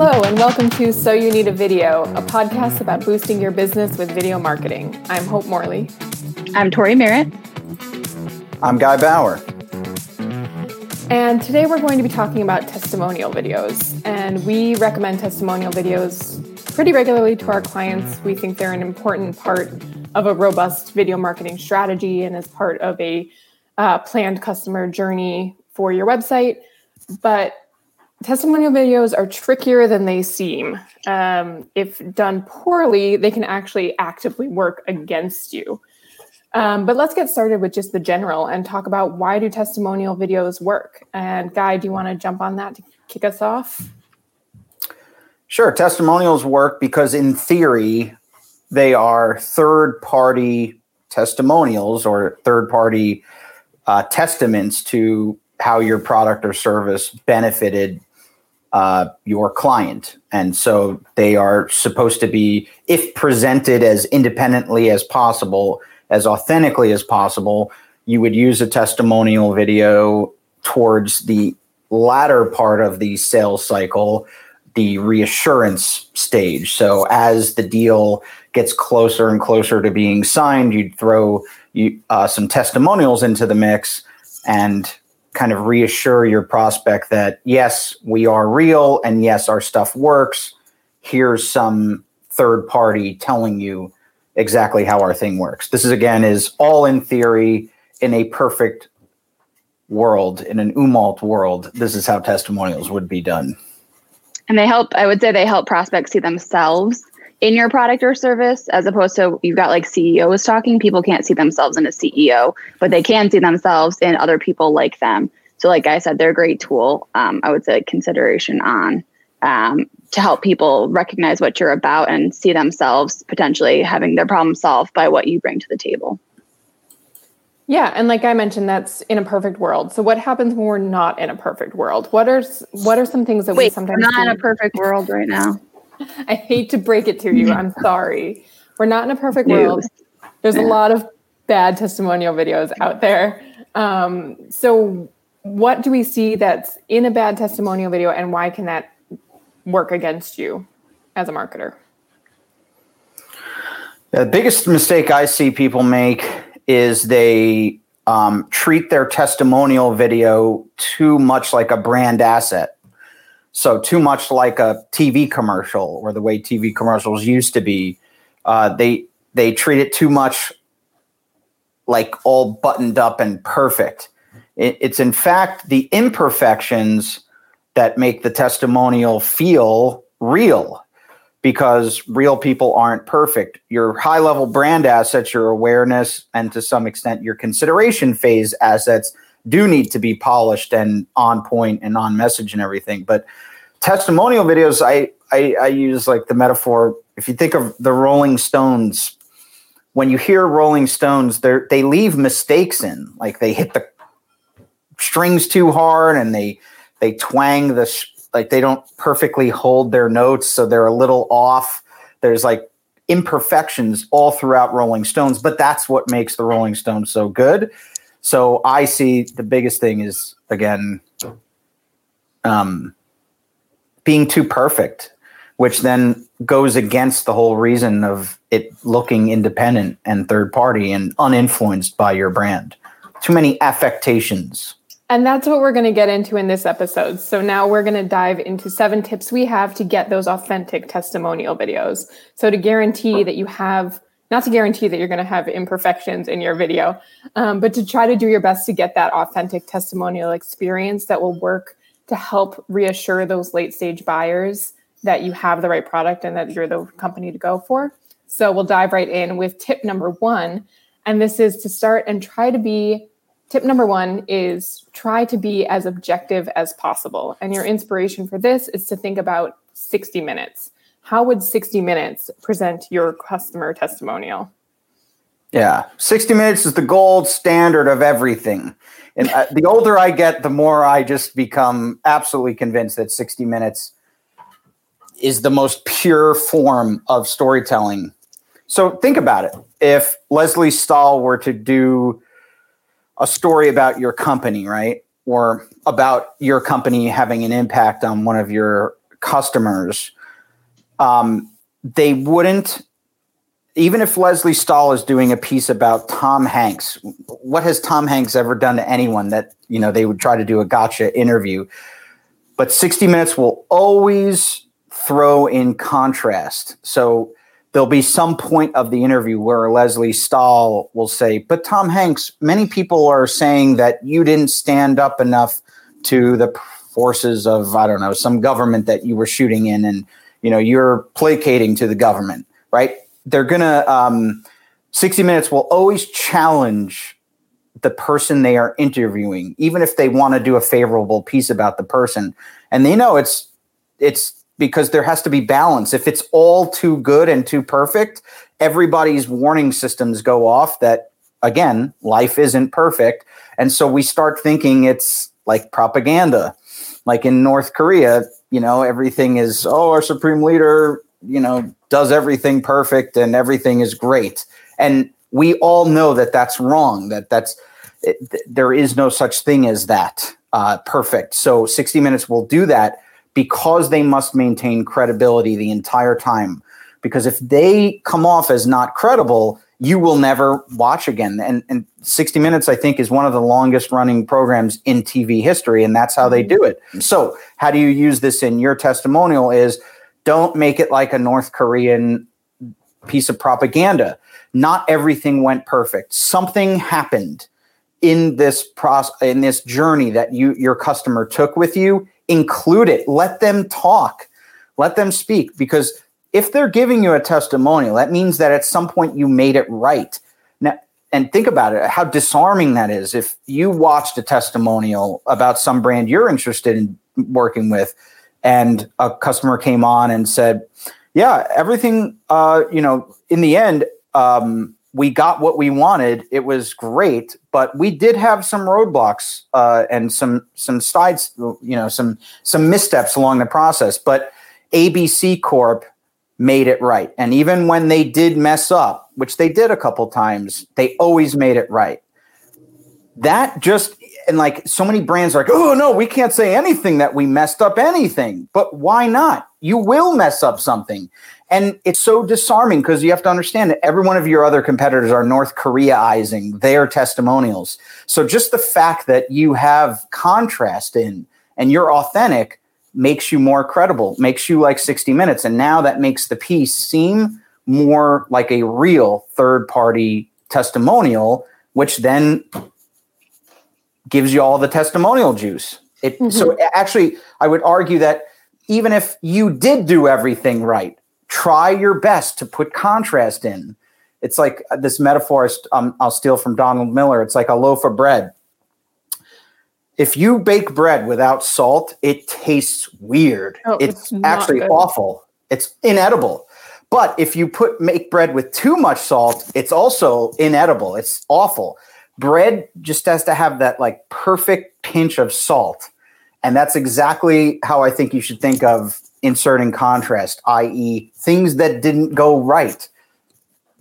Hello, and welcome to So You Need a Video, a podcast about boosting your business with video marketing. I'm Hope Morley. I'm Tori Merritt. I'm Guy Bauer. And today we're going to be talking about testimonial videos. And we recommend testimonial videos pretty regularly to our clients. We think they're an important part of a robust video marketing strategy and as part of a uh, planned customer journey for your website. But testimonial videos are trickier than they seem. Um, if done poorly, they can actually actively work against you. Um, but let's get started with just the general and talk about why do testimonial videos work? And Guy, do you want to jump on that to kick us off? Sure. Testimonials work because, in theory, they are third party testimonials or third party uh, testaments to how your product or service benefited uh, your client. And so they are supposed to be, if presented as independently as possible, as authentically as possible, you would use a testimonial video towards the latter part of the sales cycle, the reassurance stage. So as the deal gets closer and closer to being signed, you'd throw you, uh, some testimonials into the mix and kind of reassure your prospect that yes, we are real and yes, our stuff works. Here's some third party telling you exactly how our thing works. This is again is all in theory in a perfect world, in an Umalt world. This is how testimonials would be done. And they help, I would say they help prospects see themselves in your product or service as opposed to you've got like CEOs talking. People can't see themselves in a CEO, but they can see themselves in other people like them. So, like I said, they're a great tool. Um, I would say consideration on um, to help people recognize what you're about and see themselves potentially having their problem solved by what you bring to the table. Yeah, and like I mentioned, that's in a perfect world. So, what happens when we're not in a perfect world? What are what are some things that Wait, we sometimes we're not in a perfect world right now? I hate to break it to you. I'm sorry. We're not in a perfect world. There's a lot of bad testimonial videos out there. Um, so, what do we see that's in a bad testimonial video, and why can that work against you as a marketer? The biggest mistake I see people make is they um, treat their testimonial video too much like a brand asset. So too much like a TV commercial or the way TV commercials used to be. Uh, they they treat it too much like all buttoned up and perfect. It, it's in fact the imperfections that make the testimonial feel real because real people aren't perfect. Your high level brand assets, your awareness, and to some extent your consideration phase assets do need to be polished and on point and on message and everything. But testimonial videos, I, I, I use like the metaphor. If you think of the Rolling Stones, when you hear Rolling Stones, they they leave mistakes in, like they hit the strings too hard and they they twang the sh- like they don't perfectly hold their notes, so they're a little off. There's like imperfections all throughout Rolling Stones, but that's what makes the Rolling Stones so good. So I see the biggest thing is again um, being too perfect, which then goes against the whole reason of it looking independent and third party and uninfluenced by your brand. Too many affectations. And that's what we're going to get into in this episode. So now we're going to dive into seven tips we have to get those authentic testimonial videos. So to guarantee that you have, not to guarantee that you're going to have imperfections in your video, um, but to try to do your best to get that authentic testimonial experience that will work to help reassure those late stage buyers that you have the right product and that you're the company to go for. So we'll dive right in with tip number one. And this is to start and try to be Tip number one is try to be as objective as possible. And your inspiration for this is to think about 60 minutes. How would 60 minutes present your customer testimonial? Yeah, 60 minutes is the gold standard of everything. And uh, the older I get, the more I just become absolutely convinced that 60 minutes is the most pure form of storytelling. So think about it. If Lesley Stahl were to do a story about your company, right? Or about your company having an impact on one of your customers, um, they wouldn't even if Lesley Stahl is doing a piece about Tom Hanks, what has Tom Hanks ever done to anyone that you know they would try to do a gotcha interview? But 60 Minutes will always throw in contrast. So there'll be some point of the interview where Lesley Stahl will say, But Tom Hanks, many people are saying that you didn't stand up enough to the forces of, I don't know, some government that you were shooting in, and you know, you're placating to the government, right? They're gonna um, 60 minutes will always challenge the person they are interviewing even if they want to do a favorable piece about the person. And they know it's it's because there has to be balance. If it's all too good and too perfect everybody's warning systems go off that again life isn't perfect. And so we start thinking it's like propaganda. Like in north korea you know everything is oh our supreme leader you know does everything perfect and everything is great. And we all know that that's wrong. That that's it, there is no such thing as that uh, perfect. So 60 Minutes will do that because they must maintain credibility the entire time. Because if they come off as not credible, you will never watch again. And, and 60 Minutes, I think, is one of the longest running programs in TV history, and that's how they do it. So, how do you use this in your testimonial? Is don't make it like a North Korean piece of propaganda. Not everything went perfect. Something happened in this process in this journey that you your customer took with you. Include it. Let them talk. Let them speak because if they're giving you a testimonial, that means that at some point you made it right. Now, and think about it, how disarming that is. If you watched a testimonial about some brand you're interested in working with, and a customer came on and said, "Yeah, everything. Uh, you know, in the end, um, we got what we wanted. It was great, but we did have some roadblocks uh, and some some sides, you know, some some missteps along the process. But ABC Corp made it right, and even when they did mess up, which they did a couple times, they always made it right. That just and like so many brands are like, oh no, we can't say anything that we messed up anything. But why not? You will mess up something. And it's so disarming because you have to understand that every one of your other competitors are North Koreaizing their testimonials. So just the fact that you have contrast in and you're authentic makes you more credible, makes you like 60 minutes. And now that makes the piece seem more like a real third party testimonial, which then gives you all the testimonial juice. It, mm-hmm. So actually, I would argue that even if you did do everything right, try your best to put contrast in. It's like this metaphor um, I'll steal from Donald Miller. It's like a loaf of bread. If you bake bread without salt, it tastes weird. Oh, it's, it's actually good. awful. It's inedible. But if you put make bread with too much salt, it's also inedible. It's awful bread just has to have that like perfect pinch of salt. And that's exactly how I think you should think of inserting contrast, i.e., things that didn't go right.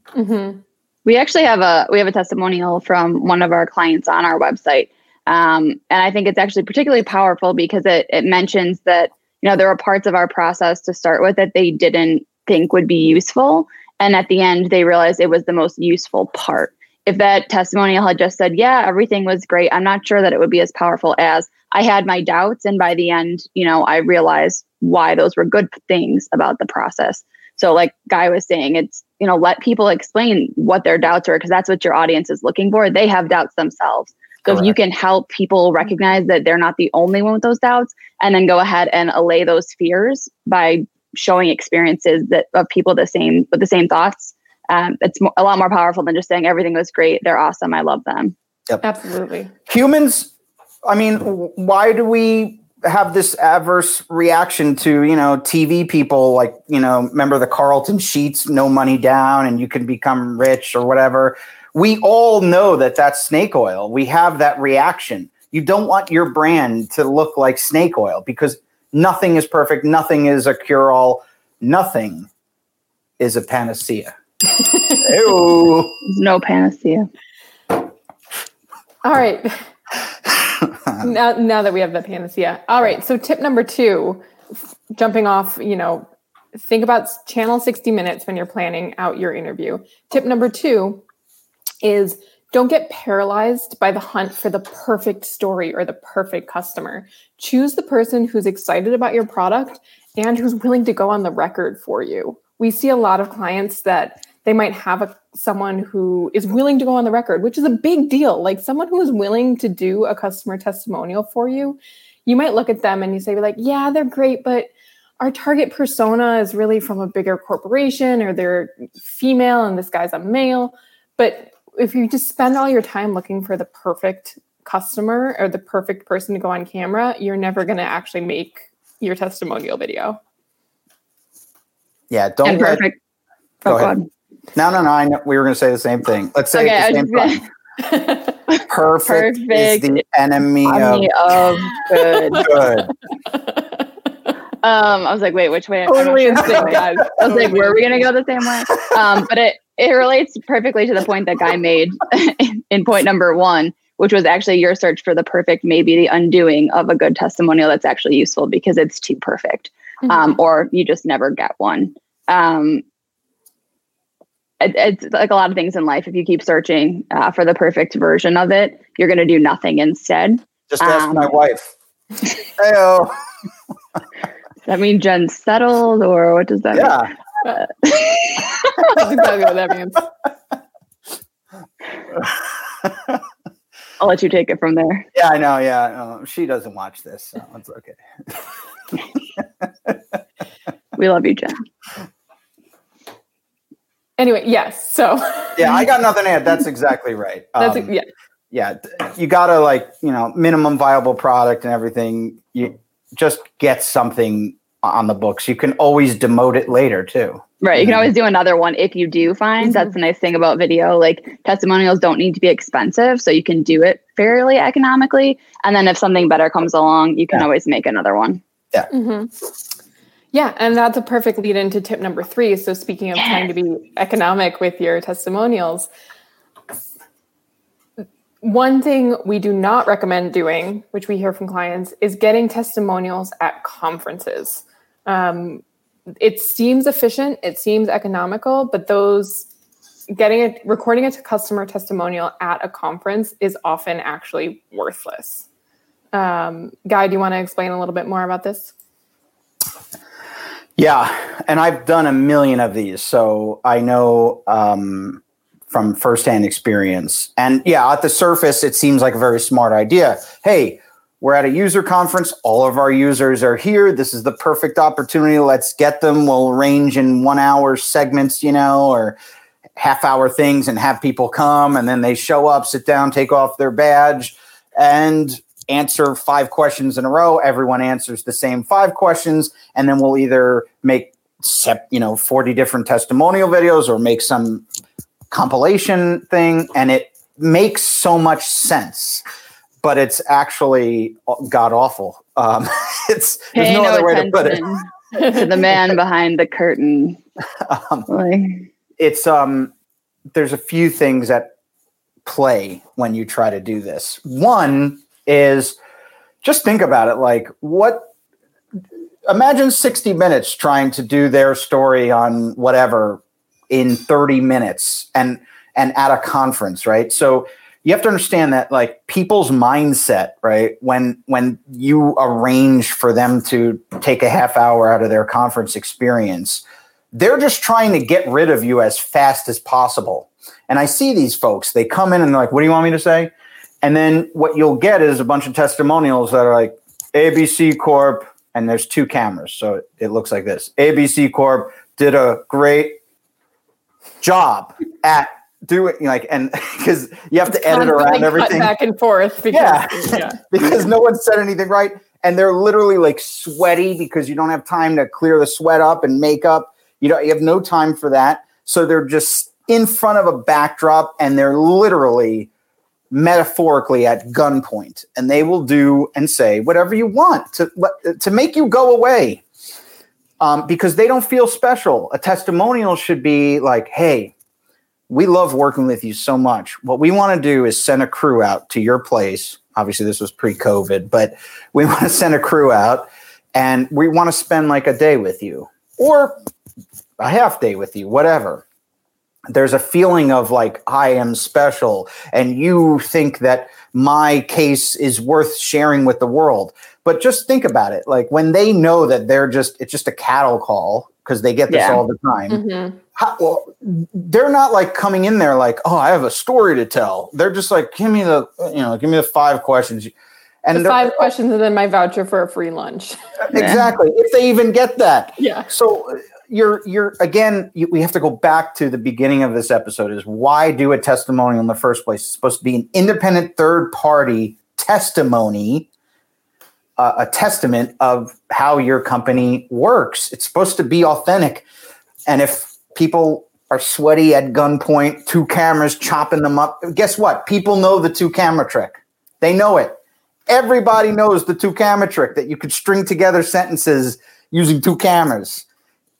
Mm-hmm. We actually have a we have a testimonial from one of our clients on our website, um, and I think it's actually particularly powerful because it it mentions that you know there were parts of our process to start with that they didn't think would be useful, and at the end they realized it was the most useful part if that testimonial had just said, yeah, everything was great, I'm not sure that it would be as powerful as I had my doubts. And by the end, you know, I realized why those were good things about the process. So, like Guy was saying, it's, you know, let people explain what their doubts are because that's what your audience is looking for. They have doubts themselves. So, Correct. if you can help people recognize that they're not the only one with those doubts, and then go ahead and allay those fears by showing experiences that of people the same with the same thoughts, um, it's a lot more powerful than just saying everything was great. They're awesome. I love them. Yep. Absolutely. Humans, I mean, why do we have this adverse reaction to, you know, TV people like, you know, remember the Carleton Sheets, no money down and you can become rich or whatever. We all know that that's snake oil. We have that reaction. You don't want your brand to look like snake oil because nothing is perfect. Nothing is a cure all. Nothing is a panacea. No panacea. All right. now, now that we have the panacea. All right. So, tip number two jumping off, you know, think about channel 60 minutes when you're planning out your interview. Tip number two is don't get paralyzed by the hunt for the perfect story or the perfect customer. Choose the person who's excited about your product and who's willing to go on the record for you. We see a lot of clients that they might have a, someone who is willing to go on the record, which is a big deal. Like someone who is willing to do a customer testimonial for you. You might look at them and you say, like, yeah, they're great, but our target persona is really from a bigger corporation or they're female and this guy's a male. But if you just spend all your time looking for the perfect customer or the perfect person to go on camera, you're never going to actually make your testimonial video. Yeah, don't and get, perfect. Oh, go Oh, ahead. God. No, no, no. I know, we were going to say the same thing. Let's say Okay, it the same thing. time. gonna- Perfect, is the enemy of of good. good. Um, I was like, wait, which way? I'm totally sure. in. I was like, Totally were we gonna go the same way? Um, but it it relates perfectly to the point that Guy made in point number one, which was actually your search for the perfect, maybe the undoing of a good testimonial that's actually useful because it's too perfect, sync. um, or you just never get one. Um, it, it's like a lot of things in life. If you keep searching uh, for the perfect version of it, you're gonna do nothing instead. Just ask Um, my wife. Heyo. Does that mean Jen settled, or what does that mean? Yeah. That's exactly what that means. I'll let you take it from there. Yeah, I know. Yeah, no, she doesn't watch this, so it's okay. We love you, Jen. Anyway, yes. So Yeah, I got nothing to add. That's exactly right. that's Um, yeah. yeah, you gotta like you know minimum viable product and everything. You just get something on the books. You can always demote it later too. Right. You can Mhm. always do another one if you do find. That's the nice thing about video. Like testimonials don't need to be expensive, so you can do it fairly economically. And then if something better comes along, you can Yeah. always make another one. hmm Yeah, and that's a perfect lead into tip number three. So, speaking of trying to be economic with your testimonials, one thing we do not recommend doing, which we hear from clients, is getting testimonials at conferences. Um, it seems efficient, it seems economical, but those getting it, recording a customer testimonial at a conference is often actually worthless. Um, Guy, do you want to explain a little bit more about this? Yeah, and I've done a million of these, so I know um, from firsthand experience. And yeah, at the surface, it seems like a very smart idea. Hey, we're at a user conference. All of our users are here. This is the perfect opportunity. Let's get them. We'll arrange in one hour segments, you know, or half hour things and have people come and then they show up, sit down, take off their badge, and answer five questions in a row. Everyone answers the same five questions, and then we'll either make sep- you know 40 different testimonial videos or make some compilation thing, and it makes so much sense. But it's actually god awful. Um, it's there's no, no, other way to put it. to the man behind the curtain. Um, Like, it's um there's a few things that play when you try to do this. One is just think about it like what imagine 60 minutes trying to do their story on whatever in 30 minutes and and at a conference, right? So you have to understand that like people's mindset, right? When when you arrange for them to take a half hour out of their conference experience, they're just trying to get rid of you as fast as possible. And I see these folks, they come in and they're like, what do you want me to say? And then what you'll get is a bunch of testimonials that are like ABC Corp, and there's two cameras. So it, looks like this ABC Corp did a great job at doing like, and because you have to edit around everything back and forth. Because, Yeah. yeah. because no one said anything right. And they're literally like sweaty because you don't have time to clear the sweat up and makeup. You know, you have no time for that. So they're just in front of a backdrop and they're literally metaphorically at gunpoint and they will do and say whatever you want to to make you go away. Um, because they don't feel special. A testimonial should be like hey we love working with you so much. What we want to do is send a crew out to your place. Obviously this was pre-covid but we want to send a crew out and we want to spend like a day with you or a half day with you, whatever. There's a feeling of like, I am special, and you think that my case is worth sharing with the world. But just think about it like when they know that they're just, it's just a cattle call because they get this Yeah. all the time. Mhm. How, well, they're not like coming in there like, oh, I have a story to tell. They're just like, give me the, you know, give me the five questions. And The five questions and then my voucher for a free lunch. exactly, if they even get that. yeah. So you're you're again, you, we have to go back to the beginning of this episode. Is why do a testimonial in the first place? It's supposed to be an independent third party testimony. Uh, a testament of how your company works. It's supposed to be authentic. And if people are sweaty at gunpoint, two cameras chopping them up, guess what? People know the two camera trick. They know it. Everybody knows the two camera trick that you could string together sentences using two cameras.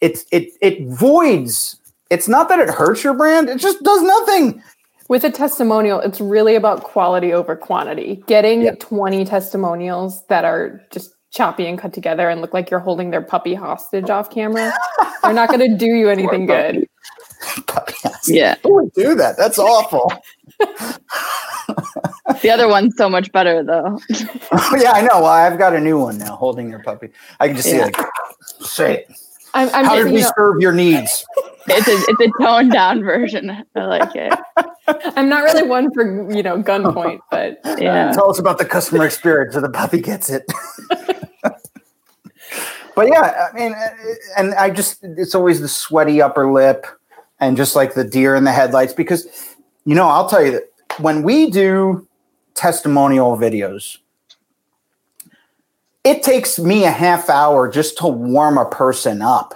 It it it voids. It's not that it hurts your brand. It just does nothing. With a testimonial, it's really about quality over quantity. Getting Yeah. 20 testimonials that are just choppy and cut together and look like you're holding their puppy hostage off camera, they're not going to do you anything good. Yeah. Who would do that? That's awful. The other one's so much better though. oh, yeah, I know. Well, I've got a new one now, holding your puppy. I can just see Yeah. like say it. I'm, I'm How just, did you we know, serve your needs? It's a it's a toned down version. I like it. I'm not really one for, you know, gunpoint, but Yeah. Tell us about the customer experience so the puppy gets it. but yeah, I mean, uh, and I just, it's always the sweaty upper lip and just like the deer in the headlights because, you know, I'll tell you that when we do testimonial videos, it takes me a half hour just to warm a person up,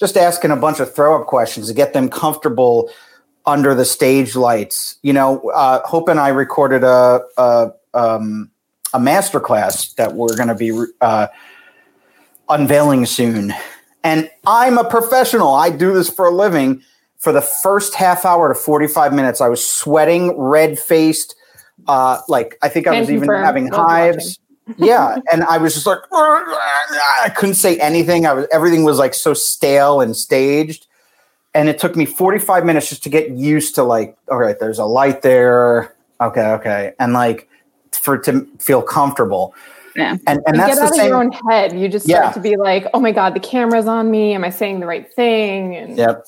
just asking a bunch of throw up questions to get them comfortable under the stage lights. You know, uh, Hope and I recorded a a, um, a master class that we're going to be uh, unveiling soon, and I'm a professional. I do this for a living. For the first half hour to 45 minutes, I was sweating, red faced. Uh, like I think I was even having hives. Yeah, and I was just like, I couldn't say anything. I was everything was like so stale and staged and it took me 45 minutes just to get used to like all right there's a light there okay okay and like for to feel comfortable Yeah. and and you that's get the out of same your own head. You just start Yeah. to be like, oh my God, the camera's on me. Am I saying the right thing? And yep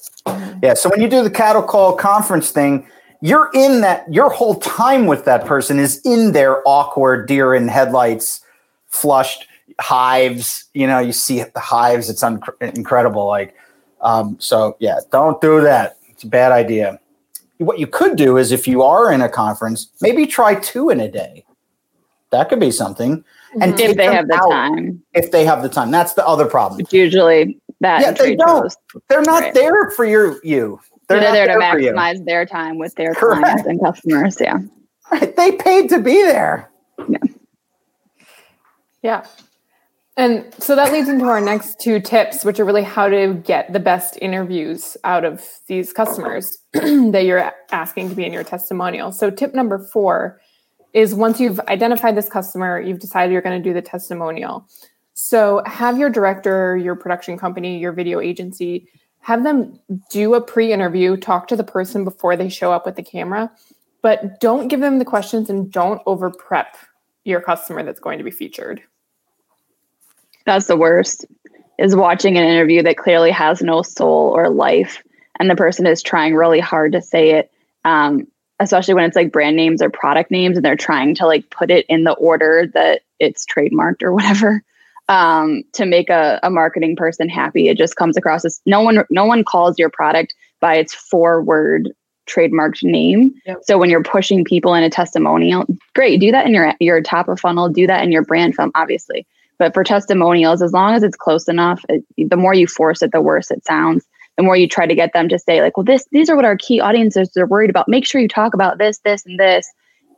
yeah so when you do the cattle call conference thing you're in that your whole time with that person is in their awkward deer in headlights flushed hives you know you see the hives it's un- incredible like um, so yeah don't do that it's a bad idea what you could do is if you are in a conference maybe try two in a day that could be something and Mhm. If they have the out time. if they have the time that's the other problem Which usually that Yeah, they trade don't. shows. they're not Right. there for your you They're, not there to for maximize their time with their Correct. clients and customers. Yeah. Right, they paid to be there Yeah. Yeah. And so that leads into our next two tips, which are really how to get the best interviews out of these customers that you're asking to be in your testimonial. So, tip number four is once you've identified this customer, you've decided you're going to do the testimonial. So, have your director, your production company, your video agency, have them do a pre interview, talk to the person before they show up with the camera, but don't give them the questions and don't over prep your customer that's going to be featured. That's the worst is watching an interview that clearly has no soul or life and the person is trying really hard to say it. Um, especially when it's like brand names or product names and they're trying to like put it in the order that it's trademarked or whatever. Um, to make a, a marketing person happy. It just comes across as no one no one calls your product by its four word trademarked name. Yep. So when you're pushing people in a testimonial, great, do that in your your top of funnel, do that in your brand film, obviously. But for testimonials, as long as it's close enough, it, the more you force it, the worse it sounds. The more you try to get them to say, like, well, this these are what our key audiences are worried about. Make sure you talk about this, this, and this.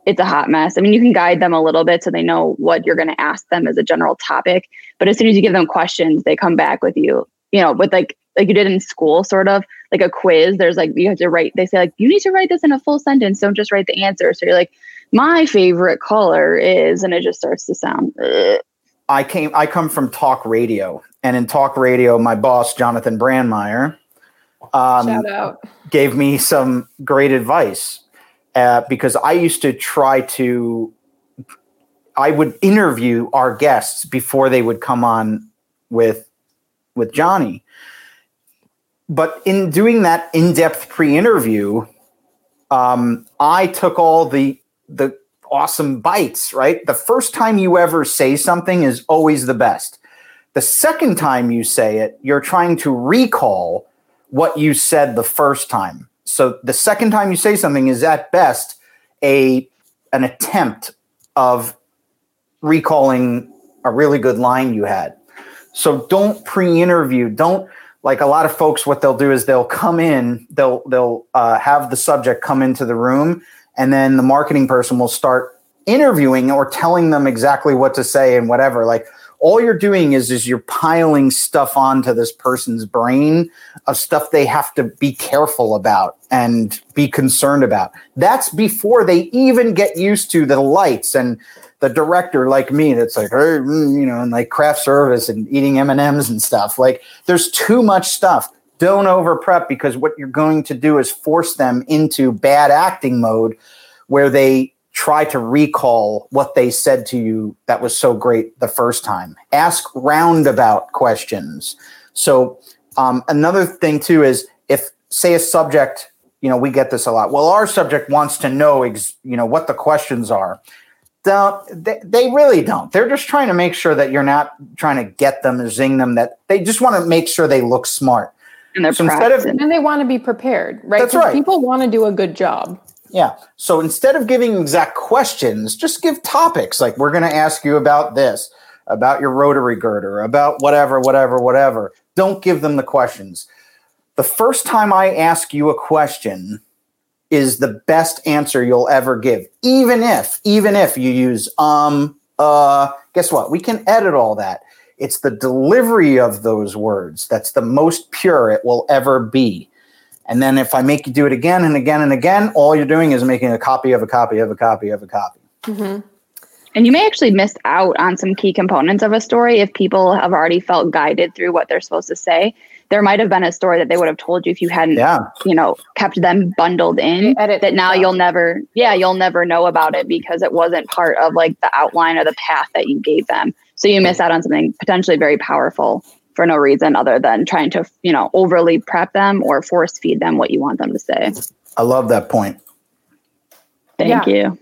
It's a hot mess. I mean, you can guide them a little bit so they know what you're going to ask them as a general topic. But as soon as you give them questions, they come back with you, you know, with like like you did in school, sort of like a quiz. There's like you have to write. They say like you need to write this in a full sentence. Don't just write the answer. So you're like, my favorite color is, and it just starts to sound. "Ugh." I came I come from talk radio, and in talk radio, my boss Jonathon Brandmeier um, Shout out. gave me some great advice uh, because I used to try to. I would interview our guests before they would come on with with Johnny, but in doing that in-depth pre-interview, um, I took all the the awesome bites. Right, the first time you ever say something is always the best. The second time you say it, you're trying to recall what you said the first time. So the second time you say something is at best a an attempt of recalling a really good line you had. So don't pre-interview. Don't like a lot of folks. What they'll do is they'll come in. They'll they'll uh, have the subject come into the room, and then the marketing person will start interviewing or telling them exactly what to say and whatever. Like all you're doing is is you're piling stuff onto this person's brain of stuff they have to be careful about and be concerned about. That's before they even get used to the lights and the director like me that's like hey, mm, you know and like craft service and eating m&ms and stuff like there's too much stuff don't over prep because what you're going to do is force them into bad acting mode where they try to recall what they said to you that was so great the first time ask roundabout questions so um, another thing too is if say a subject you know we get this a lot well our subject wants to know ex- you know what the questions are don't they, they really don't they're just trying to make sure that you're not trying to get them or zing them that they just want to make sure they look smart And they're So instead of- practicing. And they want to be prepared, right? That's 'Cause right. People want to do a good job. Yeah. So instead of giving exact questions, just give topics. Like we're going to ask you about this, about your rotary girder, about whatever, whatever, whatever. Don't give them the questions. The first time I ask you a question is the best answer you'll ever give. Even if, even if you use um, uh, guess what? We can edit all that. It's the delivery of those words that's the most pure it will ever be. And then if I make you do it again and again and again, all you're doing is making a copy of a copy of a copy of a copy. hmm And you may actually miss out on some key components of a story if people have already felt guided through what they're supposed to say. There might have been a story that they would have told you if you hadn't, Yeah. you know, kept them bundled in. Edit that now themselves. you'll never, yeah, you'll never know about it because it wasn't part of like the outline or the path that you gave them. So you miss out on something potentially very powerful for no reason other than trying to, you know, overly prep them or force feed them what you want them to say. I love that point. Thank Yeah. you.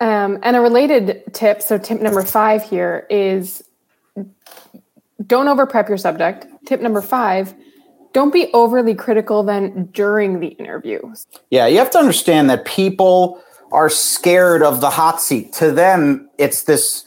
Um, and a related tip, so tip number five here is don't over prep your subject. Tip number five, don't be overly critical then during the interview. Yeah, you have to understand that people are scared of the hot seat. To them, it's this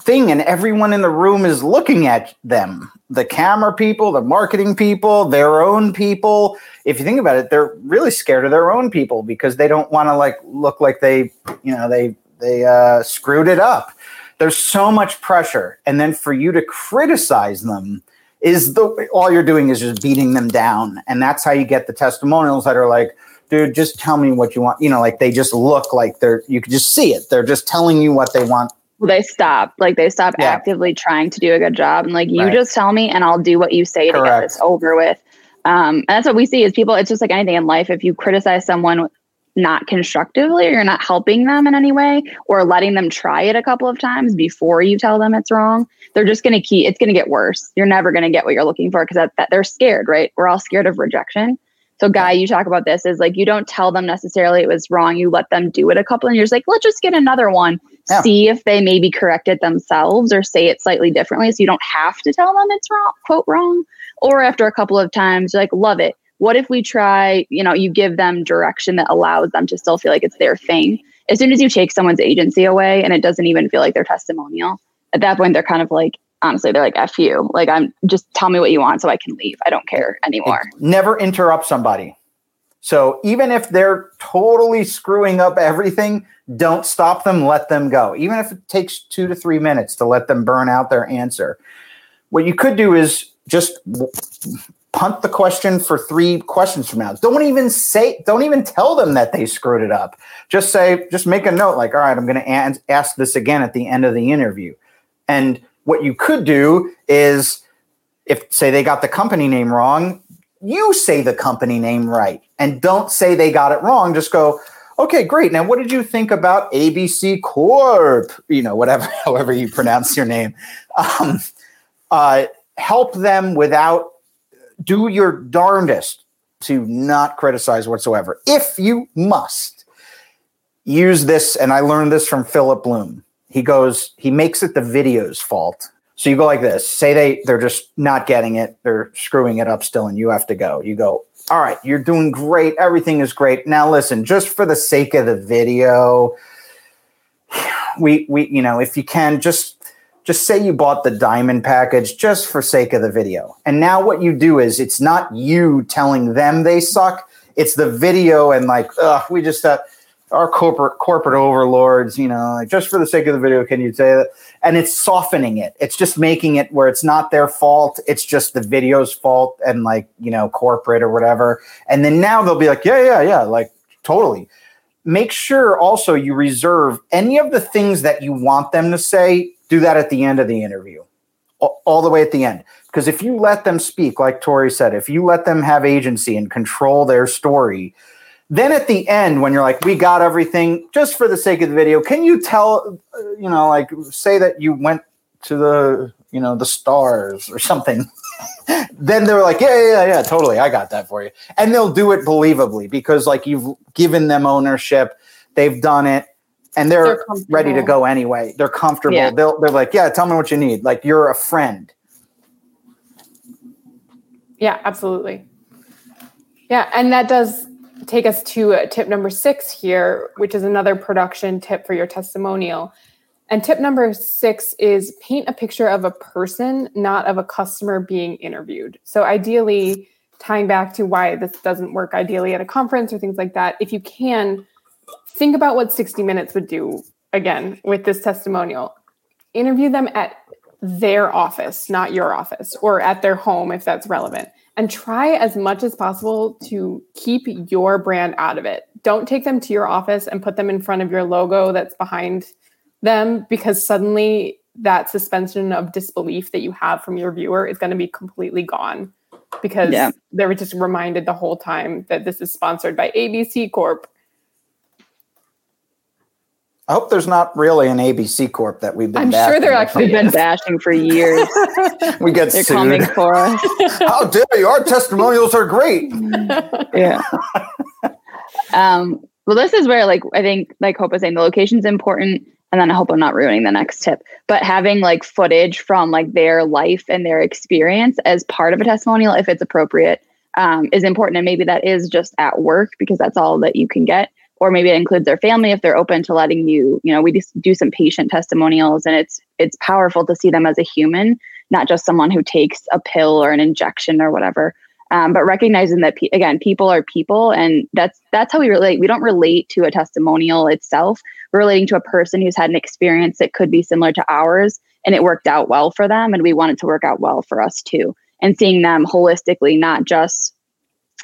thing, and everyone in the room is looking at them the camera people, the marketing people, their own people. If you think about it, they're really scared of their own people because they don't want to like look like they, you know, they they uh, screwed it up. There's so much pressure, and then for you to criticize them is the all you're doing is just beating them down, and that's how you get the testimonials that are like, dude, just tell me what you want. You know, like they just look like they're you can just see it. They're just telling you what they want. They stop. Like they stop Yeah. actively trying to do a good job. And like you Right. just tell me and I'll do what you say to get this over with. Um, and that's what we see is people, it's just like anything in life. If you criticize someone not constructively or you're not helping them in any way or letting them try it a couple of times before you tell them it's wrong, they're just going to keep, it's going to get worse. You're never going to get what you're looking for because that, that they're scared, right? We're all scared of rejection. So, Guy, you talk about this is like you don't tell them necessarily it was wrong. You let them do it a couple, and you're like, let's just get another one. Yeah. See if they maybe correct it themselves or say it slightly differently. So you don't have to tell them it's wrong, quote wrong. Or after a couple of times, you're like, love it. What if we try? You know, you give them direction that allows them to still feel like it's their thing. As soon as you take someone's agency away and it doesn't even feel like their testimonial, at that point they're kind of like, honestly, they're like, "F you." Like, I'm just tell me what you want so I can leave. I don't care anymore. Never interrupt somebody. So even if they're totally screwing up everything, don't stop them, let them go. Even if it takes two to three minutes to let them burn out their answer. What you could do is just punt the question for three questions from now. Don't even say, don't even tell them that they screwed it up. Just say, just make a note like, all right, I'm going to ask this again at the end of the interview. And what you could do is if say they got the company name wrong, you say the company name right and don't say they got it wrong. Just go, okay, great. Now, what did you think about ABC Corp? You know, whatever, however you pronounce your name. Um, uh, help them without, do your darndest to not criticize whatsoever. If you must, use this. And I learned this from Philip Bloom. He goes, he makes it the video's fault. So you go like this say they, they're just not getting it, they're screwing it up still, and you have to go. You go, all right, you're doing great. Everything is great. Now listen, just for the sake of the video, we we you know, if you can just just say you bought the diamond package just for sake of the video. And now what you do is it's not you telling them they suck. It's the video and like, ugh, we just uh, our corporate corporate overlords, you know, like just for the sake of the video, can you say that? And it's softening it. It's just making it where it's not their fault. It's just the video's fault and like, you know, corporate or whatever. And then now they'll be like, yeah, yeah, yeah, like totally. Make sure also you reserve any of the things that you want them to say, do that at the end of the interview. All, all the way at the end. Because if you let them speak, like Tori said, if you let them have agency and control their story, then at the end, when you're like, we got everything, just for the sake of the video, can you tell, uh, you know, like say that you went to the, you know, the stars or something? then they're like, yeah, yeah, yeah, totally. I got that for you. And they'll do it believably because like you've given them ownership, they've done it, and they're, they're ready to go anyway. They're comfortable. Yeah. They'll, they're like, yeah, tell me what you need. Like you're a friend. Yeah, absolutely. Yeah, and that does take us to uh, tip number six here, which is another production tip for your testimonial. And tip number six is paint a picture of a person, not of a customer being interviewed. So, ideally, tying back to why this doesn't work ideally at a conference or things like that, if you can, think about what 60 Minutes would do again with this testimonial. Interview them at their office, not your office, or at their home if that's relevant and try as much as possible to keep your brand out of it. Don't take them to your office and put them in front of your logo that's behind them because suddenly that suspension of disbelief that you have from your viewer is going to be completely gone because yeah. they were just reminded the whole time that this is sponsored by ABC Corp I hope there's not really an ABC Corp that we've been. I'm sure they're actually we've been bashing for years. we get they're sued. coming for us. How dare you? Our testimonials are great. yeah. Um, well, this is where, like, I think, like Hope was saying, the location's important, and then I hope I'm not ruining the next tip. But having like footage from like their life and their experience as part of a testimonial, if it's appropriate, um, is important. And maybe that is just at work because that's all that you can get or maybe it includes their family if they're open to letting you you know we just do some patient testimonials and it's it's powerful to see them as a human not just someone who takes a pill or an injection or whatever. Um, but recognizing that pe- again people are people and that's that's how we relate we don't relate to a testimonial itself. We're relating to a person who's had an experience that could be similar to ours and it worked out well for them and we want it to work out well for us too. And seeing them holistically not just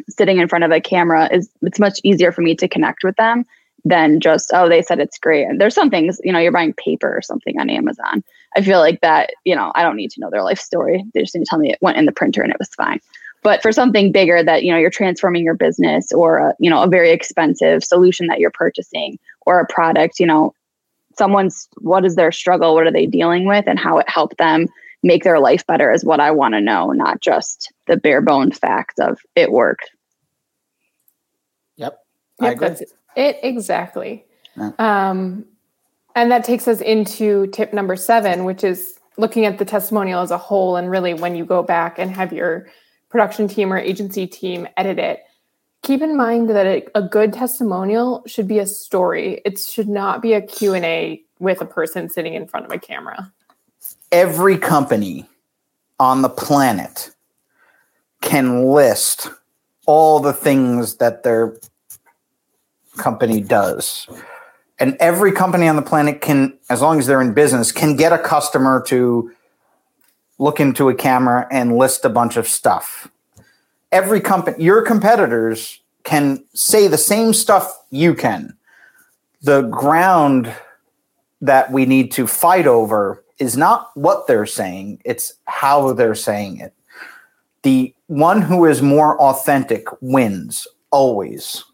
sitting in front of a camera is it's much easier for me to connect with them than just oh they said it's great. And there's some things you know you're buying paper or something on amazon. I feel like that you know i don't need to know their life story. They just need to tell me it went in the printer and it was fine. But for something bigger that you know you're transforming your business or a, you know a very expensive solution that you're purchasing or a product you know someone's what is their struggle? What are they dealing with? And how it helped them make their life better is what I want to know, not just the bare bone fact of it worked. Yep. I yep, agree. it exactly. Yeah. Um, and that takes us into tip number seven, which is looking at the testimonial as a whole. And really, when you go back and have your production team or agency team edit it, keep in mind that a, a good testimonial should be a story. It should not be a Q&A with a person sitting in front of a camera every company on the planet can list all the things that their company does. And every company on the planet can, as long as they're in business, can get a customer to look into a camera and list a bunch of stuff. Every company, your competitors can say the same stuff you can. The ground that we need to fight over is not what they're saying, it's how they're saying it. The one who is more authentic wins always.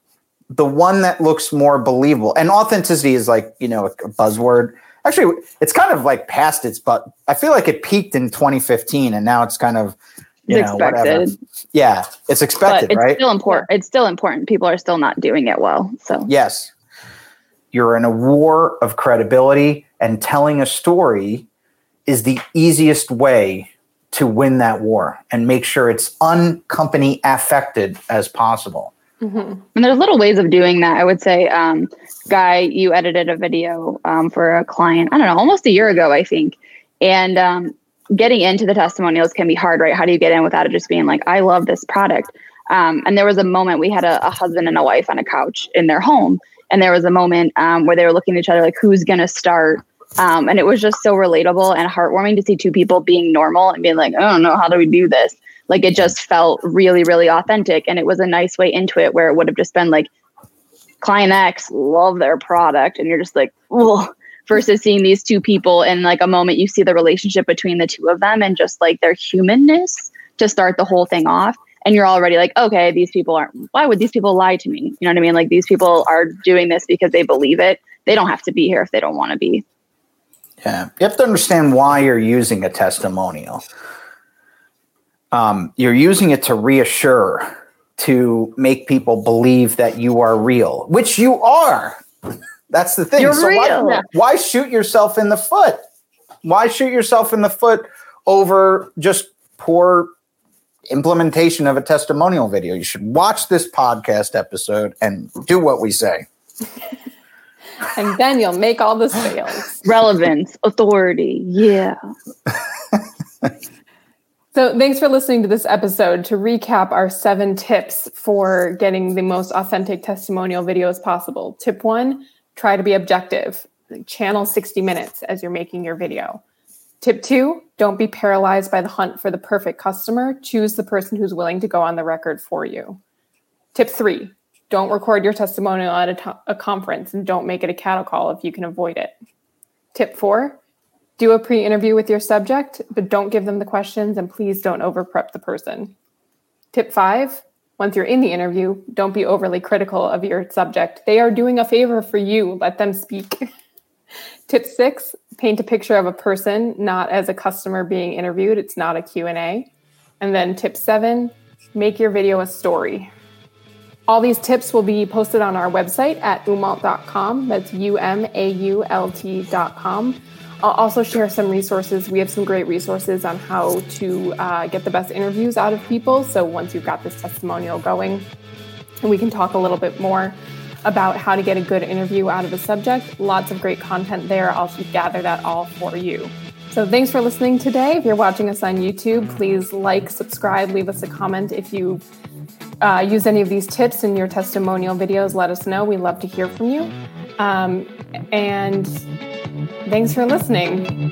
The one that looks more believable. And authenticity is like, you know, a buzzword. Actually, it's kind of like past its but I feel like it peaked in 2015 and now it's kind of you It's know, whatever. expected. Yeah, it's But expected, it's right? still important. It's still important. People are still not doing it well. So Yes. You're in a war of credibility, and telling a story is the easiest way to win that war and make sure it's uncompany affected as possible. Mhm. And there's little ways of doing that. I would say, um, Guy, you edited a video um, for a client, I don't know, almost a year ago, I think. And um, getting into the testimonials can be hard, right? How do you get in without it just being like, I love this product? Um, and there was a moment we had a, a husband and a wife on a couch in their home. And there was a moment um, where they were looking at each other like, who's going to start? Um, and it was just so relatable and heartwarming to see two people being normal and being like, I don't know, how do we do this? Like it just felt really, really authentic. And it was a nice way into it where it would have just been like, client X love their product. And you're just like, oh, versus seeing these two people in like a moment you see the relationship between the two of them and just like their humanness to start the whole thing off. And you're already like, okay, these people aren't, why would these people lie to me? You know what I mean? Like these people are doing this because they believe it. They don't have to be here if they don't want to be. Yeah. You have to understand why you're using a testimonial. Um, you're using it to reassure, to make people believe that you are real, which you are. That's the thing. You're why, real. why shoot yourself in the foot? Why shoot yourself in the foot over just poor implementation of a testimonial video? You should watch this podcast episode and do what we say. And then you'll make all the sales. Relevance, authority. Yeah. So, thanks for listening to this episode. To recap our seven tips for getting the most authentic testimonial videos possible. Tip one try to be objective, channel 60 minutes as you're making your video. Tip two don't be paralyzed by the hunt for the perfect customer. Choose the person who's willing to go on the record for you. Tip three don't record your testimonial at a, conference and don't make it a cattle call if you can avoid it. Tip four do a pre interview with your subject, but don't give them the questions and please don't over prep the person. Tip five once you're in the interview, don't be overly critical of your subject. They are doing a favor for you, let them speak. Tip six paint a picture of a person, not as a customer being interviewed. It's not a Q&A. And then tip seven make your video a story. All these tips will be posted on our website at umault.com. That's U M A U L T.com. I'll also share some resources. We have some great resources on how to uh, get the best interviews out of people. So once you've got this testimonial going, we can talk a little bit more about how to get a good interview out of a subject. Lots of great content there. I'll gather that all for you. So thanks for listening today. If you're watching us on YouTube, please like, subscribe, leave us a comment if you uh, use any of these tips in your testimonial videos. Let us know. We love to hear from you. Um, and thanks for listening.